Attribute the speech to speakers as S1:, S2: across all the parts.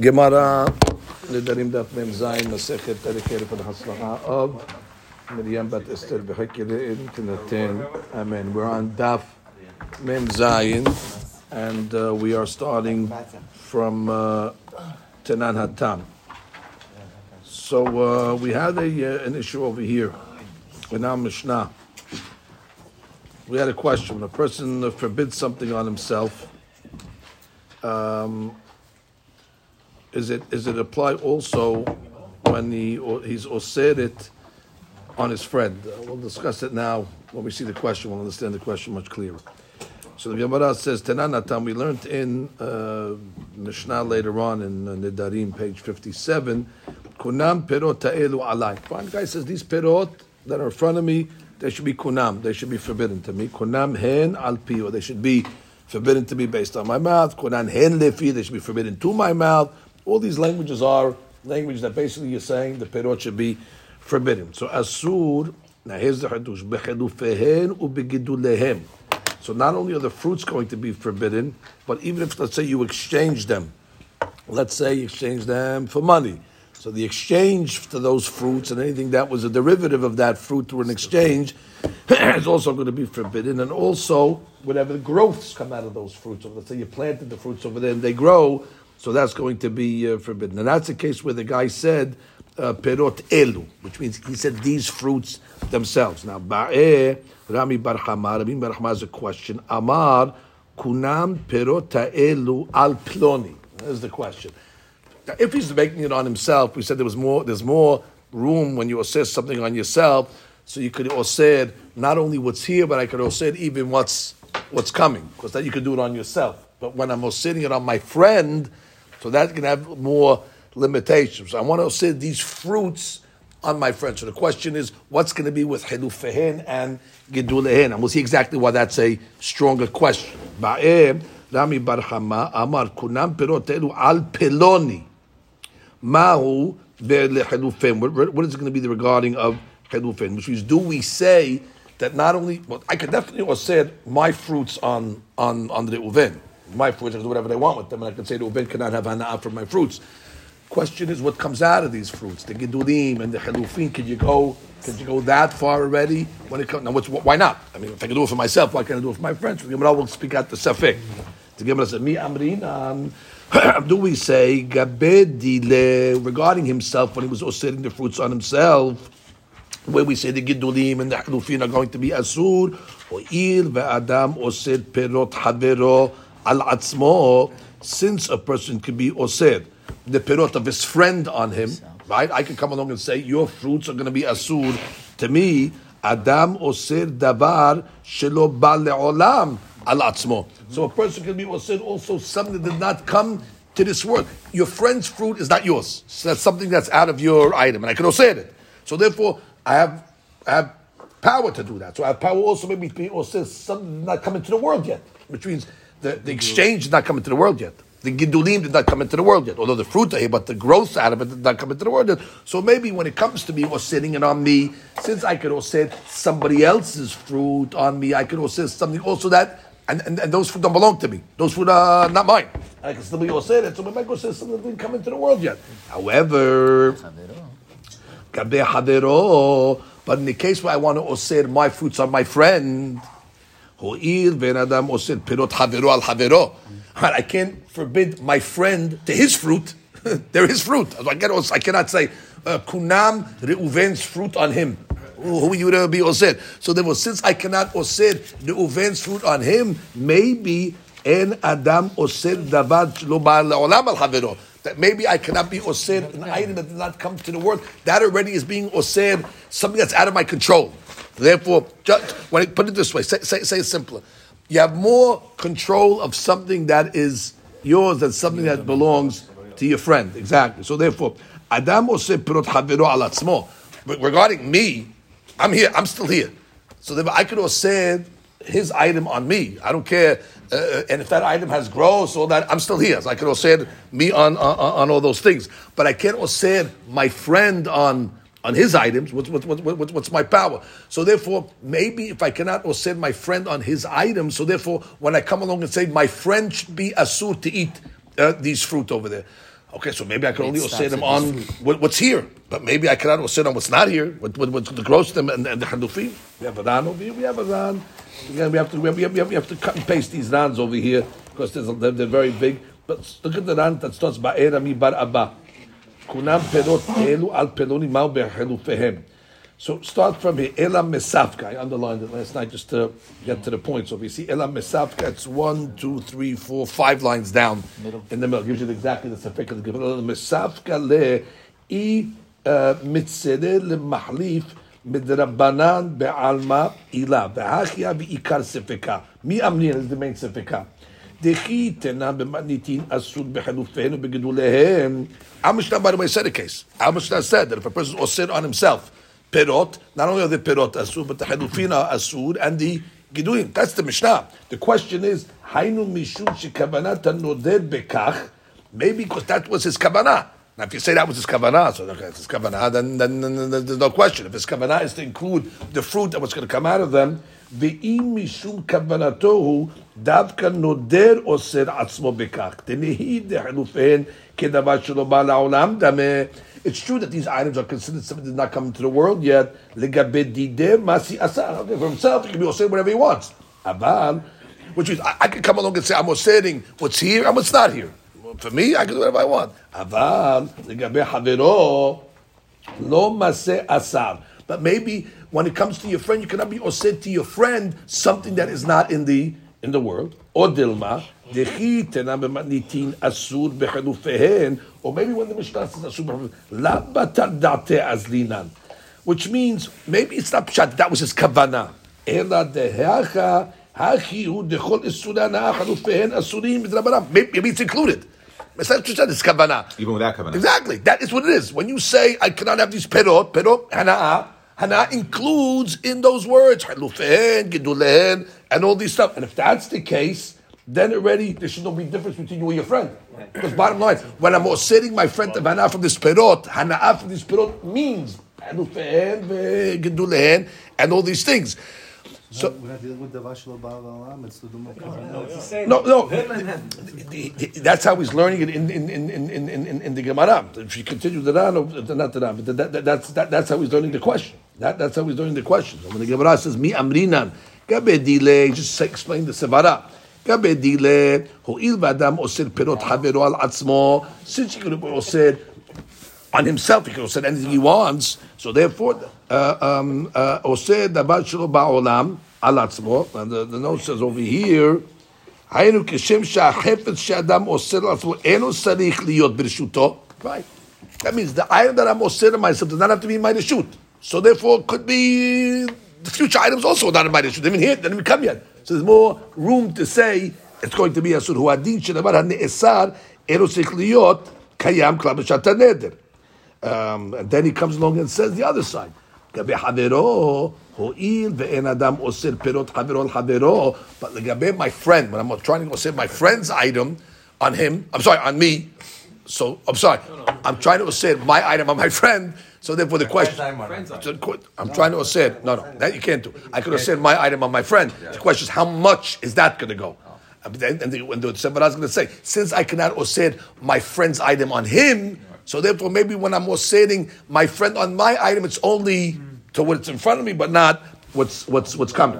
S1: Gemara, Nedarim Daf Mem Zayin, Masechet Haslacha of Miriam Bat Esther Tinatin. Amen. We're on Daf Mem Zayin, and uh, we are starting from uh, Tenan Hatam. So uh, we had a, uh, an issue over here in Mishnah. We had a question. When a person forbids something on himself, um, is it is it apply also when he or he's osir it on his friend? Uh, we'll discuss it now when we see the question. We'll understand the question much clearer. So the Gemara says Tenanatam. We learned in uh, Mishnah later on in uh, Nidarim, page fifty-seven. Kunam perot ta'elu alai. Fine guy says these perot that are in front of me, they should be kunam. They should be forbidden to me. Kunam hen al pi, or they should be forbidden to me based on my mouth. Kunan hen lefi, they should be forbidden to my mouth. All these languages are language that basically you're saying the perot should be forbidden. So asur, now here's the hadush, bechedufehen ubegidulehem. So not only are the fruits going to be forbidden, but even if let's say you exchange them, let's say you exchange them for money. So the exchange to those fruits and anything that was a derivative of that fruit through an exchange is also going to be forbidden. And also whatever the growths come out of those fruits. So let's say you planted the fruits over there and they grow, so that's going to be uh, forbidden. And that's the case where the guy said, uh, perot elu, which means he said these fruits themselves. Now, ba'eh, Rami Bar Chama, Rami Bar Chama has a question. Amar, kunam perot elu al ploni. There's the question. Now, if he's making it on himself, we said there was more. There's more room when you assess something on yourself, so you could assess not only what's here, but I could assess even what's what's coming, because that you could do it on yourself. But when I'm sitting it on my friend, so that can have more limitations. I want to say these fruits on my friend. So the question is, what's going to be with Hilufehen and Gidulehen? And we'll see exactly why that's a stronger question. Rami Bar Chama, Amar Kunam al Peloni. Mahu Be'lehilufen. What is it going to be the regarding of Hilufen? Which means, do we say that not only, well, I could definitely have said my fruits on, on, on the Uven my fruits, I can do whatever they want with them, and I can say the Uben cannot have hana'ah from my fruits. Question is, what comes out of these fruits? The gidulim and the halufin. Can you go? Can you go that far already? When it comes, now, what's, why not? I mean, if I can do it for myself, why can't I do it for my friends? The Gemara will speak out the safek. The Gemara says, "Mi amrin." Um, do we say gabedile regarding himself when he was setting the fruits on himself? Where we say the gidulim and the halufin are going to be asur, or il ve'adam osed perot havero al atzmo, since a person could be osir, the perot of his friend on him, right? I can come along and say, your fruits are going to be asur to me. Adam osir davar shelo ba le'olam al atzmo. So a person can be osir also something that did not come to this world. Your friend's fruit is not yours. So that's something that's out of your item, and I can osir it. So therefore, I have, I have power to do that. So I have power also maybe to be osir something not come into the world yet, which means the, the exchange did not come into the world yet. The gidulim did not come into the world yet, although the fruit are here, but the growth out of it did not come into the world yet. So maybe when it comes to me or sitting it on me, since I could also sit somebody else's fruit on me, I could also say something also that, and, and, and those fruit don't belong to me. Those fruit are not mine. I can still be also it, so my I could say something that didn't come into the world yet. However, but in the case where I want to osir my fruits on my friend, I can't forbid my friend to his fruit. They're his fruit. I, cannot, say, uh, kunam Reuven's fruit on him. Who you to be osir? So therefore, since I cannot osir Reuven's fruit on him, maybe en adam osir davar lo olam al havero. That maybe I cannot be osir an item that did not come to the world. That already is being osir something that's out of my control. Therefore, just, when I put it this way, say, say, say it simpler. You have more control of something that is yours than something that belongs to your friend. Exactly. So therefore, Adam pirot alatzmo. Regarding me, I'm here. I'm still here. So therefore, I could oseh his item on me. I don't care. Uh, and if that item has growth, all that, I'm still here. So I can oseh me on, on, on all those things. But I can't oseh my friend on on his items, what's, what's, my power? So therefore, maybe if I cannot or send my friend on his items, so therefore, when I come along and say my friend should be asur to eat uh, these fruit over there, Okay, so maybe I can only osir them on what, what's here, but maybe I cannot osir on what's not here. What, what, what's the gross them and, and the halufim? We have a Ran over here. We have a Ran. Again, we have to we have, we have, we have to cut and paste these Rans over here because they're, they're very big. But look at the Ran that starts ba'era mi bar abba kunam perot elu al peronim mal berhelufehem. So start from here. Ela mesafka. I underlined it last night just to get to the point. So if you see elam mesafka, it's one, two, three, four, five lines down middle. in the middle. Gives you exactly the suffix. Ela mesafka le i mitzere le mahlif midrabanan be'alma ila. V'hachia v'ikar sefika. Mi amnir is the main sefika. דכי תנא במתניתין אסור בחילופיהן ובגידוליהם. Amishna, by the way, said a case. Amishna said that if a person is osir on himself, perot, not only are the perot asur, but the halufina asur and the giduim. That's the Mishnah. The question is, haynu mishum shekavanat noded bekach, maybe because that was his kavanah. Now, if you say that was his kavanah, so okay, it's his kavanah, then, then, then, then, there's no question. If his kavanah is to include the fruit that was going to come out of them, ואם משום כוונתו הוא דווקא נודר אוסר עצמו בכך. דנהי דחילופיהן כדבר שלא בא לעולם דמה it's true that these items are considered something that did not come into the world yet. masi asar. For himself, he can be osir whatever he wants. Aval, which means I, I can come along and say I'm osiring what's here and what's not here. For me, I can do whatever I want. Aval legabe havero lo mase asar. But maybe when it comes to your friend, you cannot be or said to your friend something that is not in the in the world. Or dilma, asur or maybe when the Mishnah says asur azlinan, which means maybe it's not pshat that was his kavana. Maybe it's included. It's not just it's.
S2: Even without kavana.
S1: Exactly. That is what it is. When you say, I cannot have these perot, perot, hana'ah, hana'a includes in those words, halufehen, gidulehen, and all these stuff. And if that's the case, then already there should not be difference between you and your friend. Because bottom line, when I'm setting my friend to hana from this perot, hana from this perot means and all these things. So, no, no. That's how he's learning it in, in, in, in, in, in the Gemara. If you continue the Ran, not the Ran, but that, that, that's, that, that's how he's learning the question. That, that's how he's learning the question. So when the Gemara says, Mi amrinan, gabe dile, just explain the Sevara. גבי דילה, הואיל ואדם עושה פירות חברו על עצמו, since he could have said on himself, he could have said anything he wants, so therefore, עושה דבר שלו בעולם על עצמו, and the, the note says over here, היינו כשם שהחפץ שאדם עושה לעצמו אינו צריך להיות ברשותו, right? That means the item that I'm osir myself does not have to be in my reshut. So therefore, it could be the future items also not in my reshut. They didn't, they didn't even come yet. So there's more room to say it's going to be asur. hu adin shedavar hane'esar erosich liyot kayam kla neder. Um, and then he comes along and says the other side. לגבי חברו, הואיל ואין אדם אוסר פירות חברו על חברו, but לגבי my friend, when I'm trying to say my friend's item on him, I'm sorry, on me, so I'm sorry, I'm trying to say my item on my friend, so therefore, the question. I'm trying to say no, no, that you can't do. I could have said my item on my friend. The question is, how much is that going to go? And the, when the Sefer is going to say, since I cannot osir my friend's item on him, so therefore maybe when I'm osering my friend on my item, it's only to what's in front of me, but not what's what's what's coming.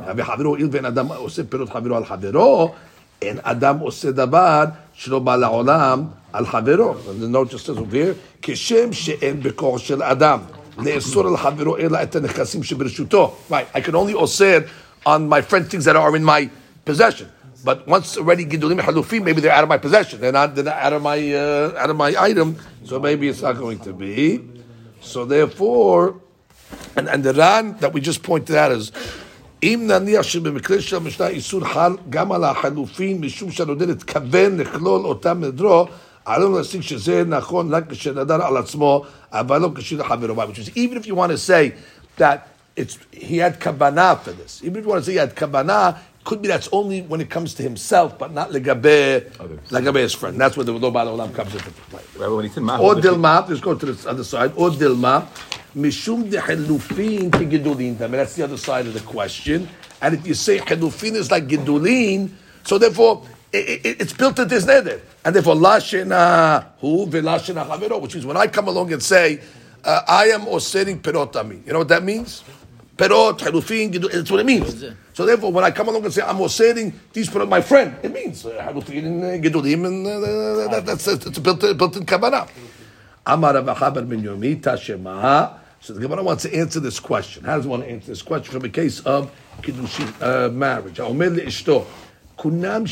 S1: And Adam osir davar shlo ba la'olam al havero. The note just says over here, כשם שאין בכוח של אדם לאסור על חברו אלא את הנכסים שברשותו. Right, I can only osir on my friend things that are in my possession. But once already gidulim halufim, maybe they're out of my possession. They're not, they're not out of my uh, out of my item. So maybe it's not going to be. So therefore, and, and the ran that we just pointed out is אם נניח שבמקרה של המשנה איסור חל גם על החלופין משום שהנודד התכוון לכלול אותם מדרו עלינו להסיק שזה נכון רק כשנדר על עצמו, אבל לא כשיר לחברו. Which is, even if you want to say that it's, he had kabana for this, even if you want to say he had kabana, could be that's only when it comes to himself, but not legabe, legabe his friend. That's where the lo olam comes into play. Or dilma, let's go to the other side. Or dilma, mishum dehilufin kigidulin. I mean, that's the other side of the question. And if you say hilufin is like gidulin, so therefore it, it, it's built into this neder. And therefore, lashena hu velashena chavero, which means when I come along and say, uh, I am osering perot ami. You know what that means? Perot, halufin, that's what it means. So therefore, when I come along and say, I'm osering these perot, my friend, it means uh, halufin and uh, and uh, that, that's it's a built-in, built-in kavanah. Amar Rav Chaber ben Yomi Tashema. So the Gemara wants to answer this question. How does to answer this question from a case of kiddushin uh, marriage? Kunam.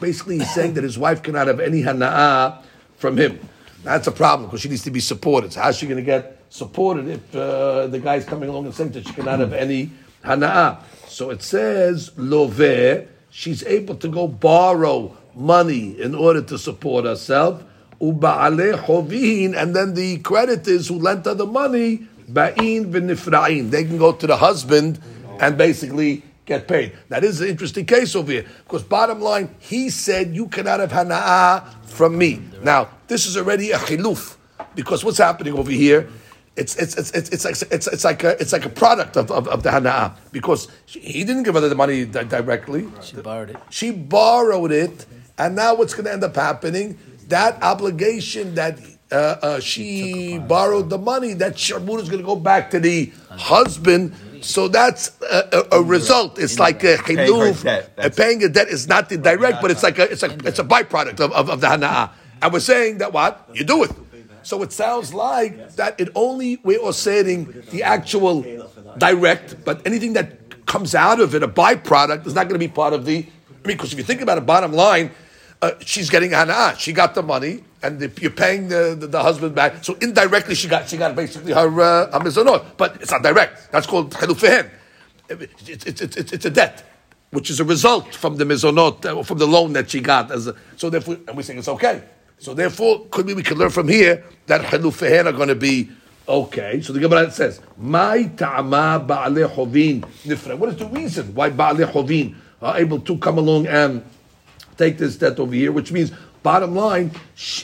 S1: Basically, he's saying that his wife cannot have any hana'ah from him. That's a problem because she needs to be supported. So how's she going to get supported if uh, the guy's coming along and saying that she cannot have any hana'ah? So it says loveh. She's able to go borrow money in order to support herself. Uba'ale chovin, and then the creditors who lent her the money, ba'in v'nifra'in. They can go to the husband and basically get paid. That is an interesting case over here because bottom line, he said you cannot have hana'ah from me. Now this is already a chiluf because what's happening over here? It's it's it's it's, it's like it's, it's like a it's like a product of, of, of the hana'ah because she, he didn't give her the money di- directly.
S2: She borrowed it.
S1: She borrowed it, and now what's going to end up happening? That obligation that uh, uh, she borrowed the money, that sharbut is going to go back to the husband. So that's a, a, a result. It's like a
S3: Paying her
S1: hiluf.
S3: debt.
S1: Uh,
S3: That's-
S1: Paying a debt is not the direct, but it's like a it's a it's a byproduct of, of, of the hana'ah. And we're saying that what you do it. So it sounds like that it only we are saying the actual direct, but anything that comes out of it, a byproduct, is not going to be part of the. I mean, because if you think about it, bottom line, uh, she's getting hana'ah. She got the money, and the, you're paying the, the, the husband back. So indirectly, she got she got basically her uh, but it's not direct. That's called chilufehen. It's, it's, it's, it's, a debt, which is a result from the mizonot, uh, from the loan that she got. As a, so therefore, and we think it's okay. So therefore, could be we can learn from here that chilufehen are going to be okay. So the Gemara says, "My ta'ama ba'ale hovin nifra." What is the reason why ba'ale hovin are able to come along and take this debt over here? Which means, bottom line,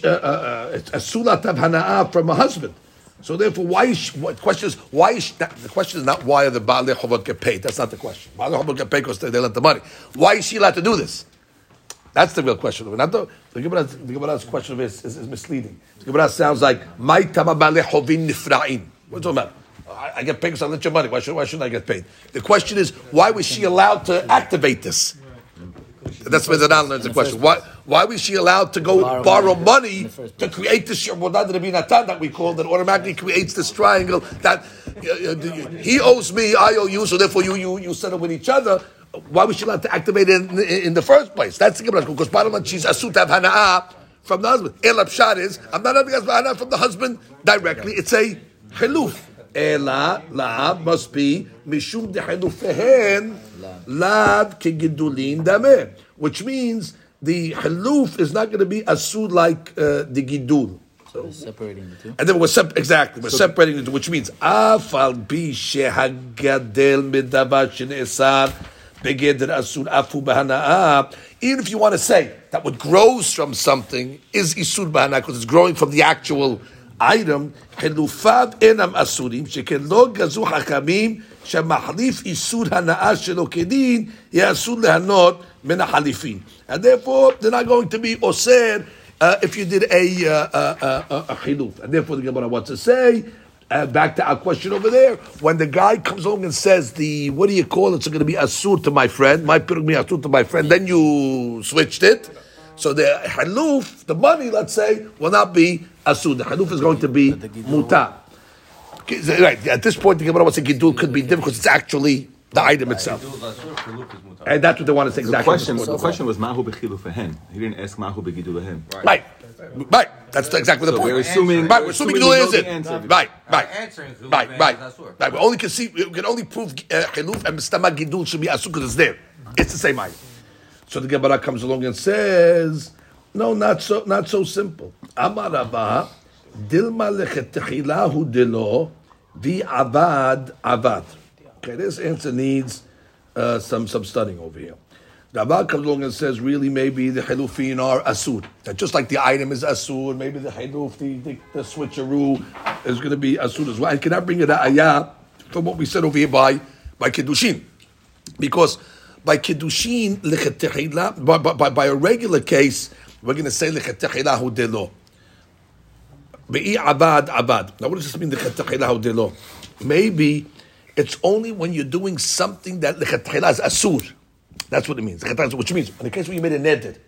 S1: uh, uh, uh, it's a sulat of hana'ah from a husband. So therefore, why is what question is why is the question is not why are the Baalei Chovot get paid. That's not the question. Baalei Chovot get paid because they, they lent the money. Why is she allowed to do this? That's the real question. Not the, the, Gemara's, the Gemara's question is, is, is misleading. The Gemara sounds like my tama Baalei Chovin nifra'in. What's it matter? I, get paid because I lent your money. Why, should, why shouldn't I get paid? The question is, why was she allowed to activate this? That's where the non learns the question. Why, why was she allowed to go borrow,
S2: Borrow money
S1: money
S2: in the first
S1: to create this Shirbodah Natan that we call that automatically creates this triangle that uh, uh, he owes me, I owe you, so therefore you you, you settle with each other. Why was she allowed to activate it in, in, in the first place? That's the Gemara because bottom line she's asut hana'ah from the husband. El Pshat is I'm not having hana'ah from the husband directly. It's a chiluf. Ela la must be mishum de chilufehen lad kegidulin dameh, which means the haluf is not going to be asud like uh, the gidul. So,
S2: Separating the two.
S1: and then we're sep- exactly we're separating it, which means afal bi shehagadel midavar shenesar begeder asud afu b'hana'ah. Even if you want to say that what grows from something is isud b'hana'ah because it's growing from the actual item, חילופיו אינם אסורים, שכן לא גזו חכמים שמחליף איסור הנאה שלו כדין, יהיה אסור ליהנות מן החליפין. And therefore, they're not going to be osir uh, if you did a, uh, uh, uh, a chiluf. And therefore, the Gemara wants to say, uh, back to our question over there, when the guy comes along and says, the what do you call it? It's going to be asur to my friend, my pirug mi asur to my friend, then you switched it. So the haluf, the money, let's say, will not be asud. The haluf is going to be
S2: the gidul-
S1: mutar. Okay, so, Right. At this point, the Gemara wants to gidul could be different because it's actually the item itself, and that's what they want to say
S3: The
S1: exactly.
S3: question, the question was mahu bechilu fehen. He didn't ask mahu begidulahem.
S1: Right. Right. That's the- exactly the
S3: So
S1: point.
S3: we're assuming-
S1: right. We're
S3: we're
S1: assuming
S3: assuming we
S1: Gidul is it.
S3: answer.
S1: Right. Right.
S4: answering
S1: Right. Right.
S4: is Asur.
S1: Right. We only can see. We can only prove uh, Chiluf and Mistama Gidul should be Asur because it's there. It's the same item. So the Gemara comes along and says, "No, not so. Not so simple." Amar Rabba, Dilma lechetchilahu dilo, vi avad avad. Okay, this answer needs uh, some some studying over here. Rabba comes along and says, really, maybe the hilufin are asur. That just like the item is asur, maybe the hiluf, the, the, the switcheroo is going to be asur as well. Can I bring it a ayah from what we said over here by, by Kiddushin? Because by Kiddushin, lechetechila, by, by, by, a regular case, we're going to say lechetchilahu delo. Be'i abad abad. Now, what does this mean lechetchilahu delo? Maybe it's only when you're doing something that lechetchilah is asur. That's what it means. Which means, in the case where you made a neder,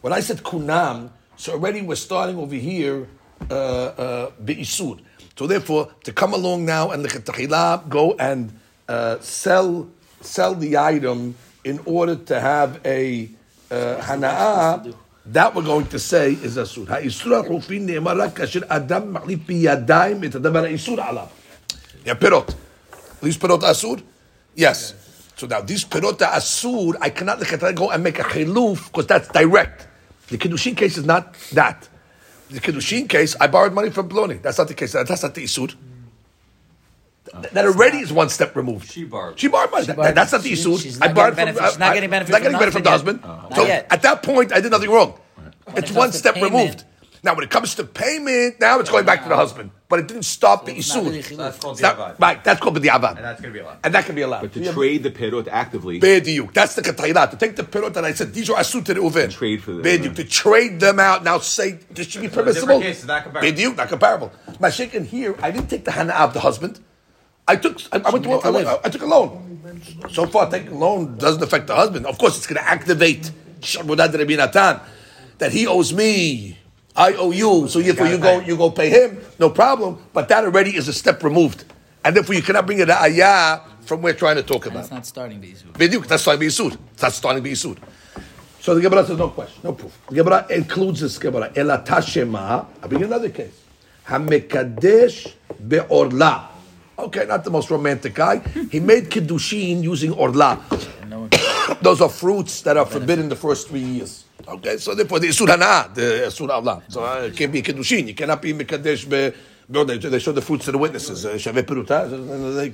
S1: when I said kunam, so already we're starting over here uh, uh. So therefore, to come along now and lechetchilah go and uh, sell sell the item in order to have a uh, that we're going to say is asur. Ha'isur ha'chufin ne'emar rak kasher adam ma'lif biyadayim et adavar ha'isur alav. Yeah, pirot. These pirot asur? Yes. So now these pirot asur, I cannot go and make a chiluf because that's direct. The kiddushin case is not that. The kiddushin case, I borrowed money from Ploni. That's not the case. That's not the isur. That already is one step removed.
S2: She borrowed.
S1: She borrowed money.
S4: She
S1: That- that's not the issue.
S4: she's
S1: I
S4: not
S1: borrowed
S4: getting
S1: from.
S4: benefit- she's not
S1: I-
S4: getting benefit
S1: not getting
S4: the
S1: benefit from the husband.
S4: husband
S1: So
S4: Not yet.
S1: at that point, I did nothing wrong.
S4: When
S1: It's
S4: it
S1: one step
S4: payment-
S1: removed. Now, when it comes to payment, now it's going back to the husband. But it didn't stop the
S4: it's not really
S1: issue.
S2: That's called
S1: It's not-
S2: diavad.
S1: Right, that's called the
S2: And that's going to be allowed.
S1: And that can be allowed.
S3: But to
S1: Yeah.
S3: trade the perot actively,
S1: Bediuk. That's the katayla. To take the pirot that I said, these are asut to the uven.
S3: Trade for the-
S1: Bediuk. To trade them out. Now say, this should be permissible.
S2: case, it's not comparable.
S1: Bediuk, not comparable. Mashik, in here, I didn't take the hana of the husband. I took, I, I went to,
S4: to
S1: I, went- I took a loan. So far, taking a loan doesn't affect the husband. Of course, it's going to activate Shabbat Rabbi Natan, that he owes me. I owe you, so therefore you go,
S2: pay.
S1: you go pay him, no problem. But that already is a step removed, and therefore you cannot bring it a ayah from we're trying to talk about.
S4: That's not starting the issue.
S1: Bediuk, that's starting to be Yisud. That's starting to. So the Gemara says no question, no proof. The Gemara includes this Gemara. Ela tashema. I bring another case. Hamekadesh be'orla. Okay, not the most romantic guy. He made kiddushin using orla.
S4: No
S1: Those are fruits that are forbidden the first three years. Okay, so therefore the Isur Hana, the Isur Allah. So uh, it can't be kiddushin. You cannot be Mekadesh be. Well, they, they show the fruits to the witnesses. Uh, Shaveh Peruta.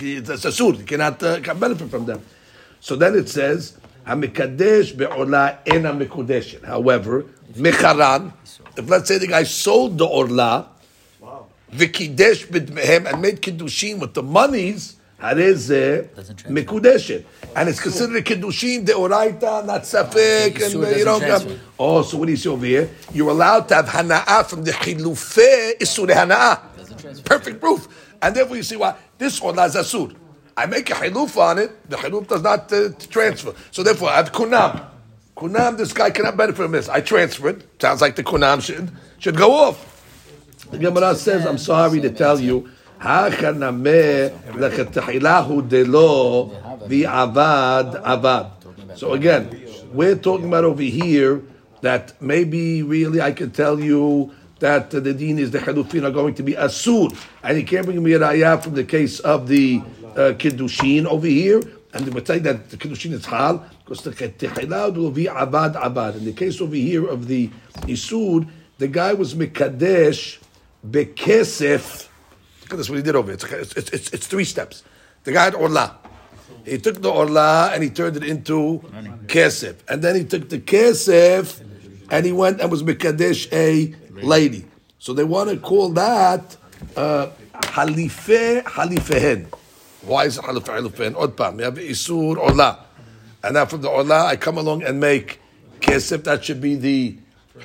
S1: It's Asur. You cannot uh, benefit from them. So then it says, Hamikadesh be'orla ena mikudeshin. However, mecharan, if let's say the guy sold the orla, v'kidesh b'dmehem, and made kiddushin with the monies, hareze
S4: Doesn't transfer.
S1: mikudeshin. And it's considered a kiddushin deoraita, not safek, and uh, you don't have. Oh, so what do you see over here? You're allowed to have hana'ah from the chilufe isur hana'ah. Perfect proof. And therefore you see why this orla is asur. I make a hiluf on it, the hiluf does not uh, transfer. So therefore I have kunam. Kunam, this guy cannot benefit from this. I transfer it. Sounds like the kunam should, should go off. The Gemara says, I'm sorry to tell you. So again, we're talking about over here that maybe really I can tell you that the deen is the halufin are going to be asur, and you can't bring me a raya from the case of the uh, kiddushin over here, and we're saying that the kiddushin is hal because the will be abad abad. In the case over here of the isur, the guy was mekadesh bekesef. Look at this, what he did over here. It's, it's, it's, it's three steps. The guy had orla. He took the orla and he turned it into kesef. And then he took the kesef and he went and was mekadesh a lady. So they want to call that uh, halife halifehen. Why is it halife halifehen? Odpam. You have isur orla. And now from the orla, I come along and make kesef. That should be the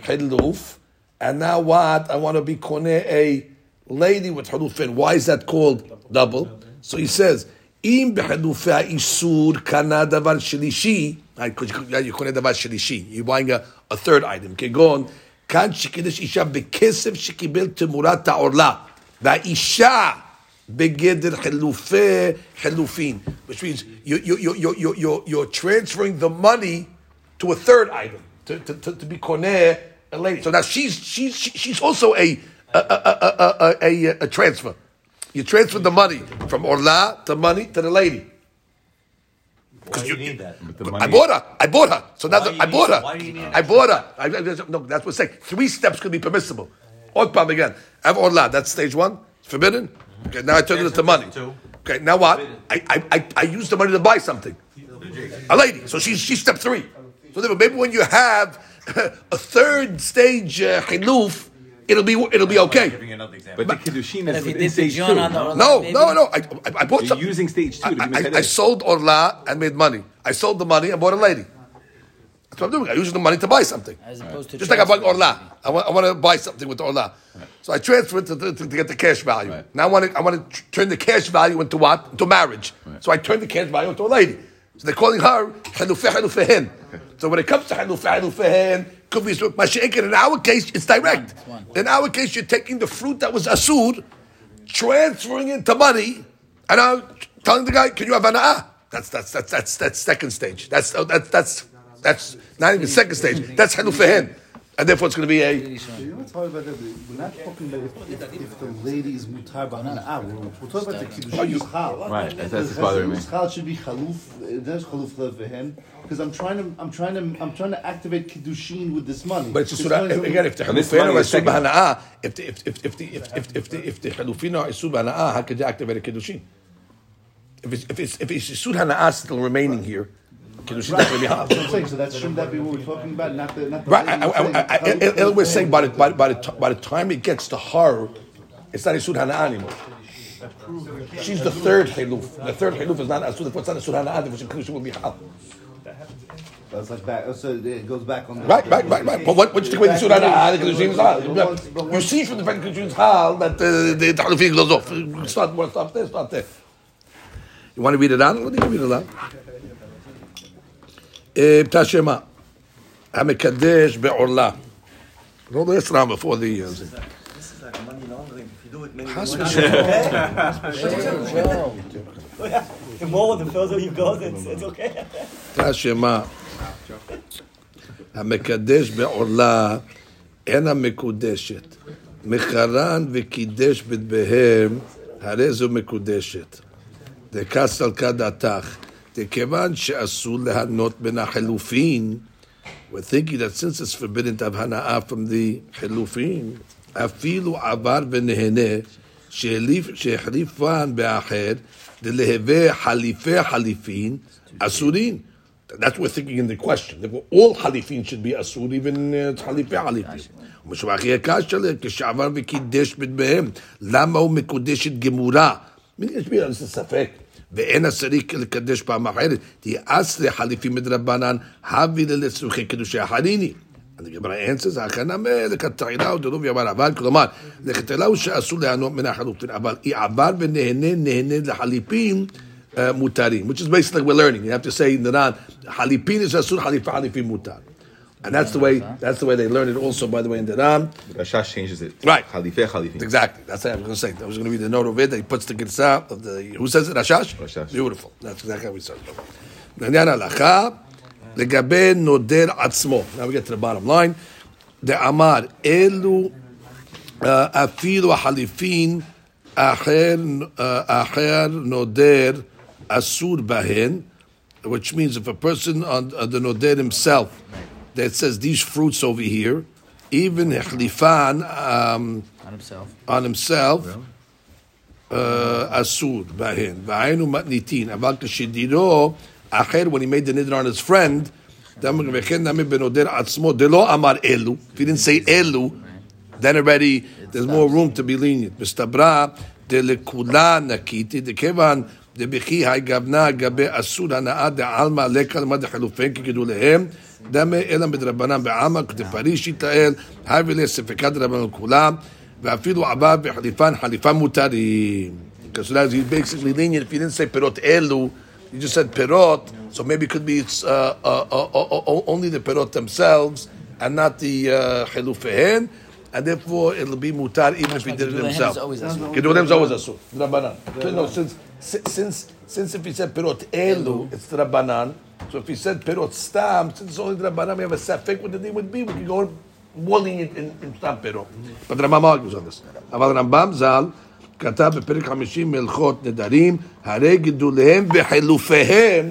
S1: hiluf. And now what? I want to be koneh a lady with halufin. Why is that called double? So he says, אם בחילופי האיסור קנה דבר שלישי, you קונה דבר שלישי, you're buying a, a third item, כגון, כאן שקידש אישה בכסף שקיבל תמורת העורלה, והאישה בגדר חילופי חילופין, which means you, you, you, you, you, you, you're transferring the money to a third item, to, to, to, to be koneh a lady. So now she's, she's, she's also a, a, a, a, a, a, a transfer. You transfer the money from Orla to money to the lady.
S2: Why do you need that?
S3: But the
S1: I bought her. I bought her. So now
S2: Why
S1: that
S2: you
S1: I bought her.
S2: why do you need
S1: I bought her. I, I- no, that's what I'm saying. Three steps could be permissible. Odpam again. I have Orla. That's stage one. It's forbidden. Okay, now I turn it into money. Okay, now what? I, I, I, I use the money to buy something. A lady. So she's, she's step three. So therefore, maybe when you have a third stage uh, chiluf, it'll be it'll be okay.
S2: Giving you another example.
S3: but the kiddushin is
S4: if
S3: in stage two.
S4: orla,
S1: No,
S4: maybe-
S1: no, no. I, I, I bought
S3: You're
S1: something.
S3: using stage two
S1: I,
S3: be
S1: I, I sold Orla and made money. I sold the money and bought a lady. That's what I'm doing. I use the money to buy something.
S4: As opposed to
S1: Just like I bought Orla. I want, I want to buy something with Orla. So I transfer it to, to, to get the cash value.
S3: Right.
S1: Now I want to, I want to turn the cash value into what? Into marriage. So I turn the cash value into a lady. So they're calling her Halufe Halufehen. So when it comes to Halufe Halufehen, could be Mashiach. In our case, it's direct. In our case, you're taking the fruit that was Asur, transferring it to money, and now telling the guy, "Can you have ana'ah?" That's that's that's that's that's second stage. That's that's that's that's not even second stage. That's halufehen, and therefore it's going to be a.
S5: You know, talking about that. We're not talking about if, if, if the lady is mutar b'hana'ah. We're, we're talking about the kiddushin chal.
S3: Right, that's- that's bothering me.
S5: Chal should be chaluf. There's chaluf levehem because I'm trying to I'm trying to I'm trying to activate kiddushin with this money.
S1: But it's just
S5: This
S1: what I, again, if the
S3: And this
S1: halufehen
S3: money
S1: are
S3: is
S1: isur if the if if if the if if if the if the halufin are isur b'hana'ah, how could you activate a kiddushin? If it's if it's if it's isur hana'ah still remaining here, kiddushin not going to be halal.
S5: That's what I'm saying. So that shouldn't that be what we're talking about? Not the not the
S1: Right, I, I, I, I,
S5: saying
S1: I, I,
S5: chaluf
S1: we're saying by the, by, by, the, by the time it gets to her, it's not Isur Hana'ah anymore. She's the third Haluf. The third Haluf is not Asur. If it's not Isur Hana'ah, then Kedushin will be halal.
S5: That's like back. So it goes back on. The,
S1: Right, right, right, right. But what, what you take away the Isur Hana'ah, the Kedushin is halal. You see from the fact that Kedushin is halal that uh, the Halufin goes off. You Start, stop there, start there. You want to read it out? Let me read it out. אה, פתא שמה. המקדש בעורלה. לא בעשרה before the... חס ושלום.
S2: פתע
S1: שמה. המקדש בעורלה, אין המקודשת. מחרן וקידש בדבהם, הרי זו מקודשת. דקס על כד עתך. מכיוון שאסור להנות בין החילופין, we're thinking that since it's forbidden to have הנאה from the חילופין, אפילו עבר ונהנה, שהחליף- שהחליפן באחר, דלהווה חליפי חליפין, אסורין. That's what we're thinking in the question. That all halifin should be asur, even uh, חליפי חליפין. ומשמח יהיה קשה להם, כשעבר וקידש בדמיהם, למה הוא מקודש את גמורה? מי יש בי על זה ספק? ואין הסריק לקדש פעם אחרת, תהיה אסרי חליפים מדרבנן, הביא לצורכי קידושי החליני. And the Gemara answers, הכנה לכתחילה ודרוב יאמר אבל, כלומר, לכתחילה הוא שאסור ליהנות מן החלופין, אבל היא עבר ונהנה, נהנה לחליפים uh, מותרים, which is basically we're learning. You have to say Ran, חליפין is אסור, חליפה חליפין מותר. And that's the way. That's the way they learned it. Also, by the way, in the Ran,
S3: Rashash changes it.
S1: Right,
S3: Chalifeh, Chalifim.
S1: Exactly. That's what I was going to say. That was going to be the note of it. He puts the Gitsa of the. Who says it? Rashash.
S3: Rashash.
S1: Beautiful. That's exactly how we started. Nanyan halacha legabe noder atzmo. Now we get to the bottom line. The Amar elu uh, afilu halifin acher uh, acher noder asur bahen, which means if a person on, on the noder himself that says these fruits over here, even החליפן um,
S4: On himself.
S1: on himself, uh, אסור בהן, והיינו מתניתין, אבל כשדירו אחר, when he made the nidr on his friend, וכן נאמר בנודר עצמו, דלא אמר אלו, if he didn't say אלו, then already there's more room to be lenient. מסתברא דלכולה נקיתי, דכיוון דבכי היי גבנה גבי אסור הנאה דעלמא לקה למד החילופין כגדוליהם, דמה אלא מדרבנן בעלמא כדפריש יתאל, הבי לספקא דרבנן כולם, ואפילו עבר בחליפן חליפה מותרים. Because so that's he's basically lenient. If you didn't say perot elu, you just said perot, so maybe it could be it's uh, uh, uh, uh, uh, only the perot themselves and not the uh, chilufehen, and therefore it'll be mutar even if he did it
S4: Gedulehem is
S1: himself.
S4: always asur.
S1: Gedulehem is always asur. Rabbanan. No, since since since if he said perot elu, it's rabbanan. So if he said perot stam, since it's only rabbanan, we have a safek what the name would be. We can go more lenient in, in stam perot. But Rambam argues on this. אבל רמב"ם ז"ל כתב בפרק 50 מהלכות נדרים, הרי גידוליהם וחילופיהם,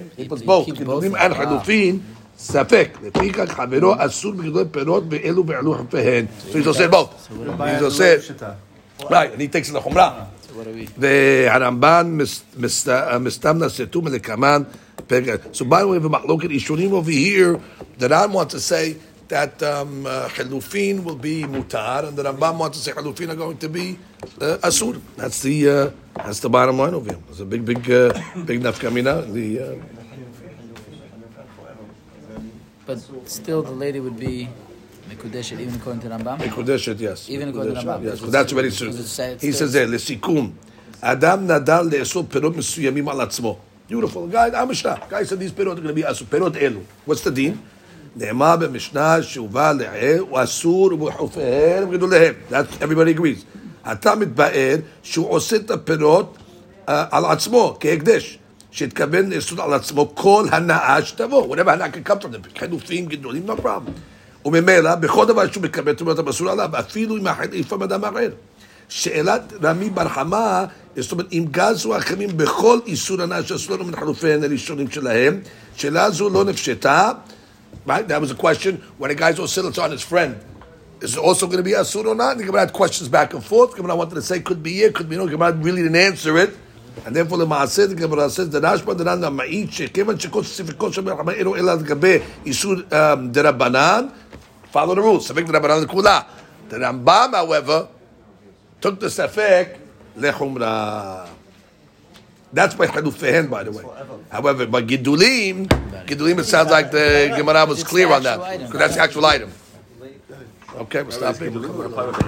S1: גידולים. על חילופין, ספק. לפיכך חברו אסור בגידולי פירות ואלו בעלו חילופיהן. So he's said both. He's said, right, and he takes it לחומרה. והרמב"ן מס- מס- מסתם לסתום לקמן פרק. So by the way, look at ishurim over here, the Ran wants to say that um, uh, will be mutar, and the Rambam wants to say chalufin are going to be uh, asur. That's the uh, that's the bottom line over here. It's a big, big, uh, big nafkamina. The uh,
S4: but still, the lady would be. Mekudeshet, even according to Rambam?
S1: Mekudeshet, yes.
S4: Even according to Rambam?
S1: Yes, that's
S4: very
S1: soon. He says there, לסיכום, Adam nadal לאסור perot misuyamim על עצמו. Beautiful. Guy, המשנה. Guy said these פירות are going to be אסור. פירות אלו. What's the דין? נאמר במשנה שהובא לעיל, הוא אסור ובחופיהם ובגדוליהם. That's, everybody agrees. אתה מתבאר שהוא עושה את הפירות אה, על עצמו, כהקדש. שהתכוון לאסור על עצמו כל הנאה שתבוא. whatever הנאה can come from them. חילופים, גידולים, no problem. וממילא, בכל דבר שהוא מקבל תרומת המסור עליו, אפילו אם החליפה מאדם אחר. שאלת רמי בר חמא, זאת אומרת, אם גזו אחרים בכל איסור הנאה שעשו לנו מן חילופיהן הראשונים שלהם, שאלה זו לא נפשטה, right? That was a question, when a guy's oscillants on his friend, is it also going to be asur or not? The Gemara had questions back and forth. Gemara wanted to say could be yeah, could be no. Gemara really didn't answer it. And therefore the Maaseh, the Gemara says, the Rashba דנן המעיד שכיוון שכל ספקות של מלחמה אלו אלא לגבי איסור um, דרבנן, follow the rules, ספק דרבנן לכולה. The Rambam, however, took the safek lechumra. That's by Hadufihen, by the way. However, by Gidulim, Gidulim, it sounds like the Gemara was clear on that. Because that's the actual item. Okay, we'll stop here.